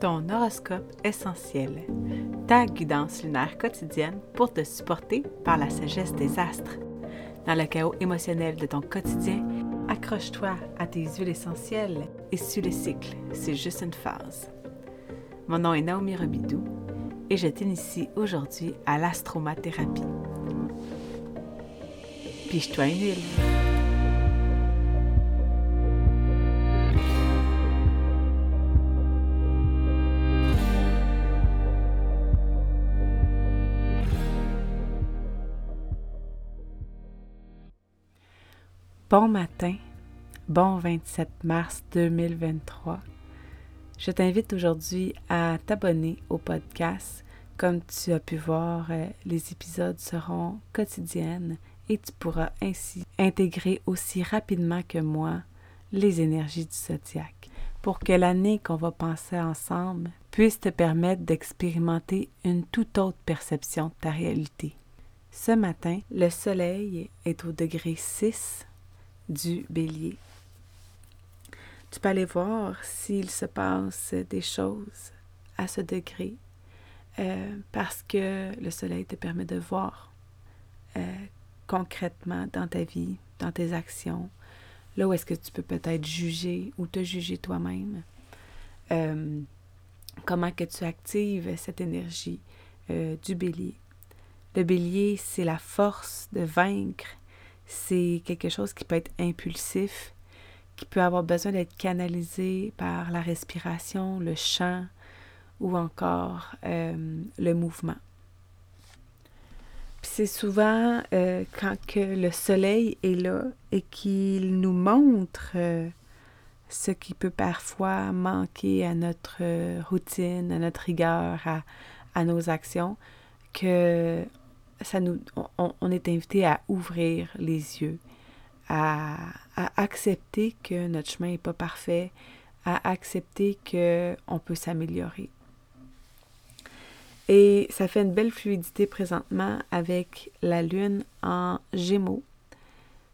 ton horoscope essentiel, ta guidance lunaire quotidienne pour te supporter par la sagesse des astres. Dans le chaos émotionnel de ton quotidien, accroche-toi à tes huiles essentielles et suis le cycle, c'est juste une phase. Mon nom est Naomi Robidou et je t'initie aujourd'hui à l'astromathérapie. Piche-toi une huile. Bon matin, bon 27 mars 2023. Je t'invite aujourd'hui à t'abonner au podcast. Comme tu as pu voir, euh, les épisodes seront quotidiennes et tu pourras ainsi intégrer aussi rapidement que moi les énergies du zodiaque pour que l'année qu'on va penser ensemble puisse te permettre d'expérimenter une toute autre perception de ta réalité. Ce matin, le soleil est au degré 6 du bélier. Tu peux aller voir s'il se passe des choses à ce degré euh, parce que le soleil te permet de voir euh, concrètement dans ta vie, dans tes actions, là où est-ce que tu peux peut-être juger ou te juger toi-même. Euh, comment que tu actives cette énergie du bélier. Le bélier, c'est la force de vaincre c'est quelque chose qui peut être impulsif, qui peut avoir besoin d'être canalisé par la respiration, le chant ou encore euh, le mouvement. c'est souvent euh, quand que le soleil est là et qu'il nous montre euh, ce qui peut parfois manquer à notre routine, à notre rigueur, à, à nos actions, que ça nous, on, est invité à ouvrir les yeux, à, accepter que notre chemin n'est pas parfait, à accepter qu'on peut s'améliorer. Et ça fait une belle fluidité présentement avec la lune en gémeaux,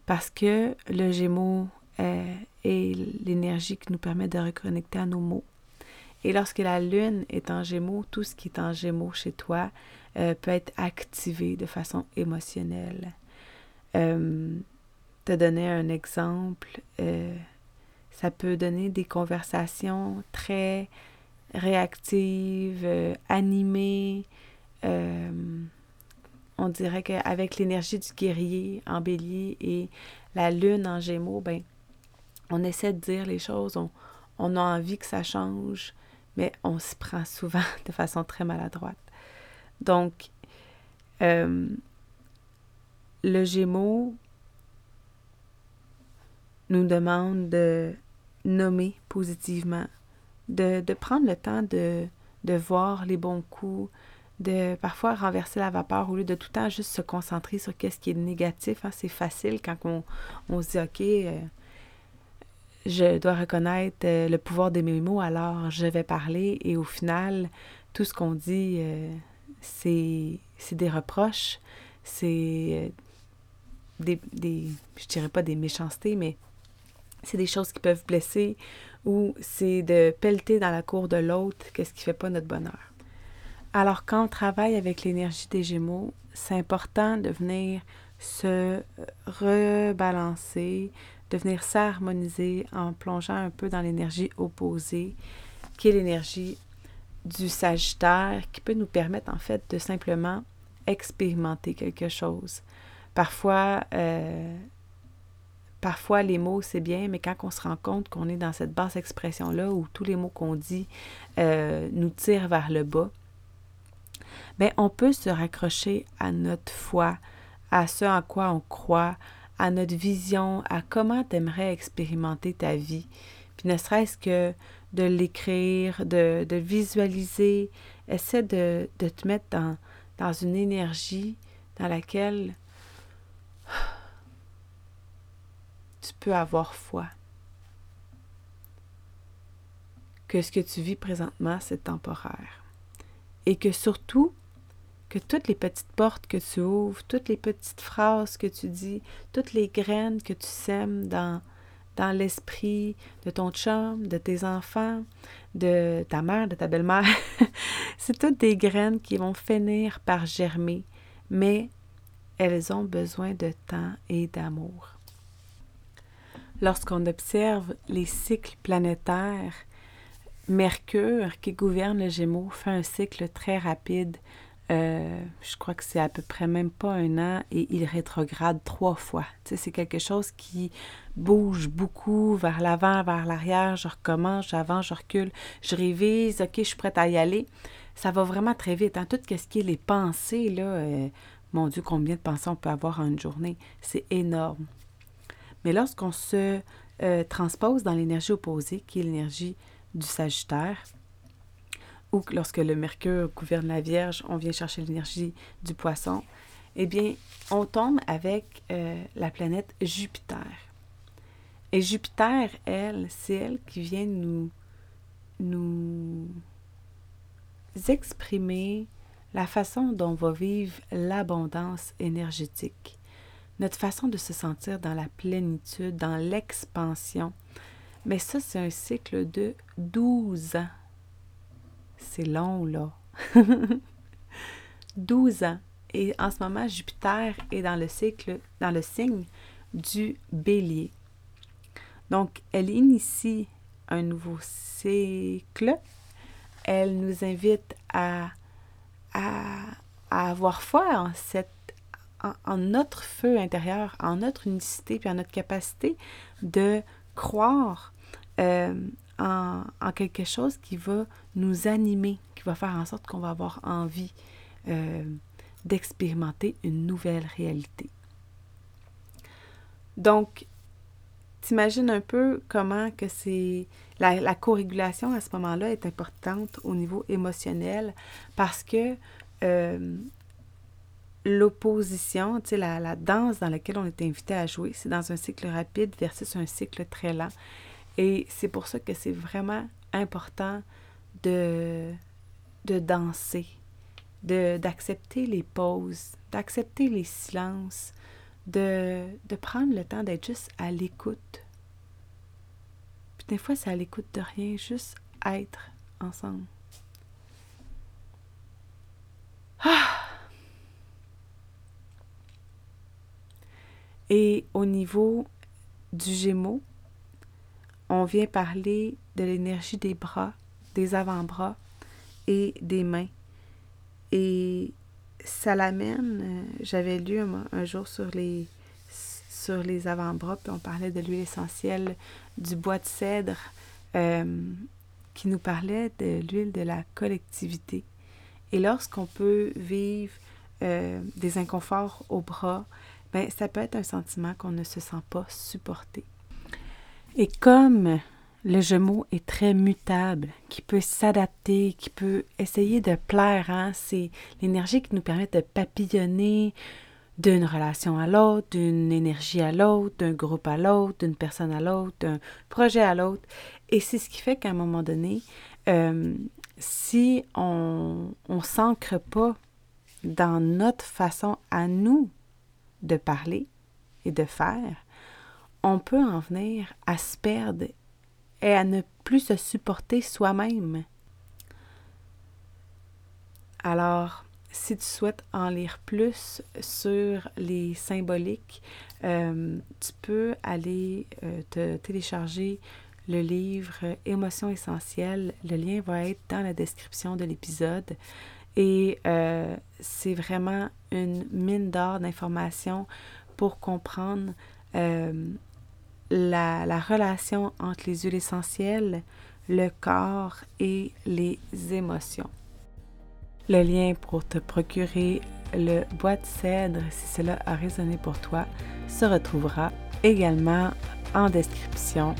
parce que le gémeaux est, est l'énergie qui nous permet de reconnecter à nos mots. Et lorsque la lune est en gémeaux, tout ce qui est en gémeaux chez toi euh, peut être activé de façon émotionnelle. Euh, te donner un exemple, euh, ça peut donner des conversations très réactives, animées. on dirait qu'avec l'énergie du guerrier en bélier et la lune en gémeaux, ben, on essaie de dire les choses, on, on a envie que ça change, mais on se prend souvent de façon très maladroite. Donc, euh, le Gémeaux nous demande de nommer positivement, de, prendre le temps de, voir les bons coups, de parfois renverser la vapeur au lieu de tout le temps juste se concentrer sur qu'est-ce qui est négatif. Hein. C'est facile quand on, on se dit, OK, euh, je dois reconnaître euh, le pouvoir de mes mots, alors je vais parler et au final, tout ce qu'on dit, c'est des reproches, c'est euh, des, des, je dirais pas des méchancetés, mais c'est des choses qui peuvent blesser ou c'est de pelleter dans la cour de l'autre, qu'est-ce qui fait pas notre bonheur. Alors quand on travaille avec l'énergie des Gémeaux, c'est important de venir se rebalancer, de venir s'harmoniser en plongeant un peu dans l'énergie opposée, qui est l'énergie du Sagittaire qui peut nous permettre en fait de simplement expérimenter quelque chose. Parfois, euh, parfois les mots c'est bien, mais quand on se rend compte qu'on est dans cette basse expression-là où tous les mots qu'on dit euh, nous tirent vers le bas, bien, on peut se raccrocher à notre foi, à ce en quoi on croit, à notre vision, à comment tu aimerais expérimenter ta vie. Puis ne serait-ce que de l'écrire, de, de, visualiser. Essaie de, de te mettre dans, dans une énergie dans laquelle tu peux avoir foi. Que ce que tu vis présentement, c'est temporaire. Et que surtout, que toutes les petites portes que tu ouvres, toutes les petites phrases que tu dis, toutes les graines que tu sèmes dans, l'esprit de ton chum, de tes enfants, de ta mère, de ta belle-mère. c'est toutes des graines qui vont finir par germer, mais elles ont besoin de temps et d'amour. Lorsqu'on observe les cycles planétaires, Mercure, qui gouverne le Gémeaux, fait un cycle très rapide. Euh, je crois que c'est à peu près même pas un an et il rétrograde trois fois. c'est quelque chose qui bouge beaucoup vers l'avant, vers l'arrière. Je recommence, j'avance, je recule, je révise. OK, je suis prête à y aller. Ça va vraiment très vite. Hein? Tout ce qui est les pensées, là, euh, mon Dieu, combien de pensées on peut avoir en une journée? C'est énorme. Mais lorsqu'on se euh, transpose dans l'énergie opposée, qui est l'énergie du Sagittaire, lorsque le Mercure gouverne la Vierge, on vient chercher l'énergie du Poisson, eh bien, on tombe avec euh, la planète Jupiter. Et Jupiter, elle, c'est elle qui vient nous, nous exprimer la façon dont on va vivre l'abondance énergétique, notre façon de se sentir dans la plénitude, dans l'expansion. Mais ça, c'est un cycle de 12 ans. C'est long, là. 12 ans. Et en ce moment, Jupiter est dans le cycle, dans le signe du bélier. Donc, elle initie un nouveau cycle. Elle nous invite à avoir foi en, cette, en, notre feu intérieur, en notre unicité, puis en notre capacité de croire euh, en, quelque chose qui va nous animer, qui va faire en sorte qu'on va avoir envie euh, d'expérimenter une nouvelle réalité. Donc, t'imagines un peu comment que c'est la, la co-régulation à ce moment-là est importante au niveau émotionnel parce que euh, l'opposition, la, danse dans laquelle on est invité à jouer, c'est dans un cycle rapide versus un cycle très lent. Et c'est pour ça que c'est vraiment important de, de danser, d'accepter les pauses, d'accepter les silences, de, de prendre le temps d'être juste à l'écoute des fois, c'est à l'écoute de rien, juste être ensemble. Ah! Et au niveau du Gémeaux, on vient parler de l'énergie des bras, des avant-bras et des mains. Et ça l'amène, euh, j'avais lu un, jour sur les, sur les avant-bras, puis on parlait de l'huile essentielle du bois de cèdre euh, qui nous parlait de l'huile de la collectivité. Et lorsqu'on peut vivre euh, des inconforts au bras, ben, ça peut être un sentiment qu'on ne se sent pas supporté. Et comme le Gémeaux est très mutable, qui peut s'adapter, qui peut essayer de plaire, hein, c'est l'énergie qui nous permet de papillonner, d'une relation à l'autre, d'une énergie à l'autre, d'un groupe à l'autre, d'une personne à l'autre, d'un projet à l'autre. Et c'est ce qui fait qu'à un moment donné, euh, si on ne s'ancre pas dans notre façon à nous de parler et de faire, on peut en venir à se perdre et à ne plus se supporter soi-même. Alors, si tu souhaites en lire plus sur les symboliques, euh, tu peux aller euh, te télécharger le livre Émotions essentielles. Le lien va être dans la description de l'épisode. Et euh, c'est vraiment une mine d'or d'informations pour comprendre la, la relation entre les huiles essentielles, le corps et les émotions. Le lien pour te procurer le bois de cèdre, si cela a résonné pour toi, se retrouvera également en description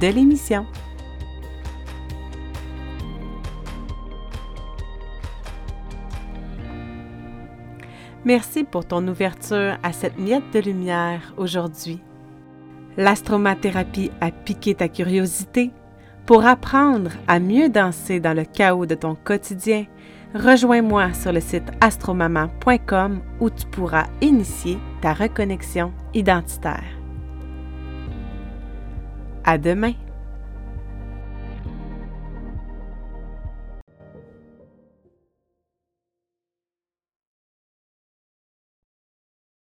de l'émission. Merci pour ton ouverture à cette miette de lumière aujourd'hui. L'astromathérapie a piqué ta curiosité? Pour apprendre à mieux danser dans le chaos de ton quotidien Rejoins-moi sur le site astromama.com où tu pourras initier ta reconnexion identitaire. À demain!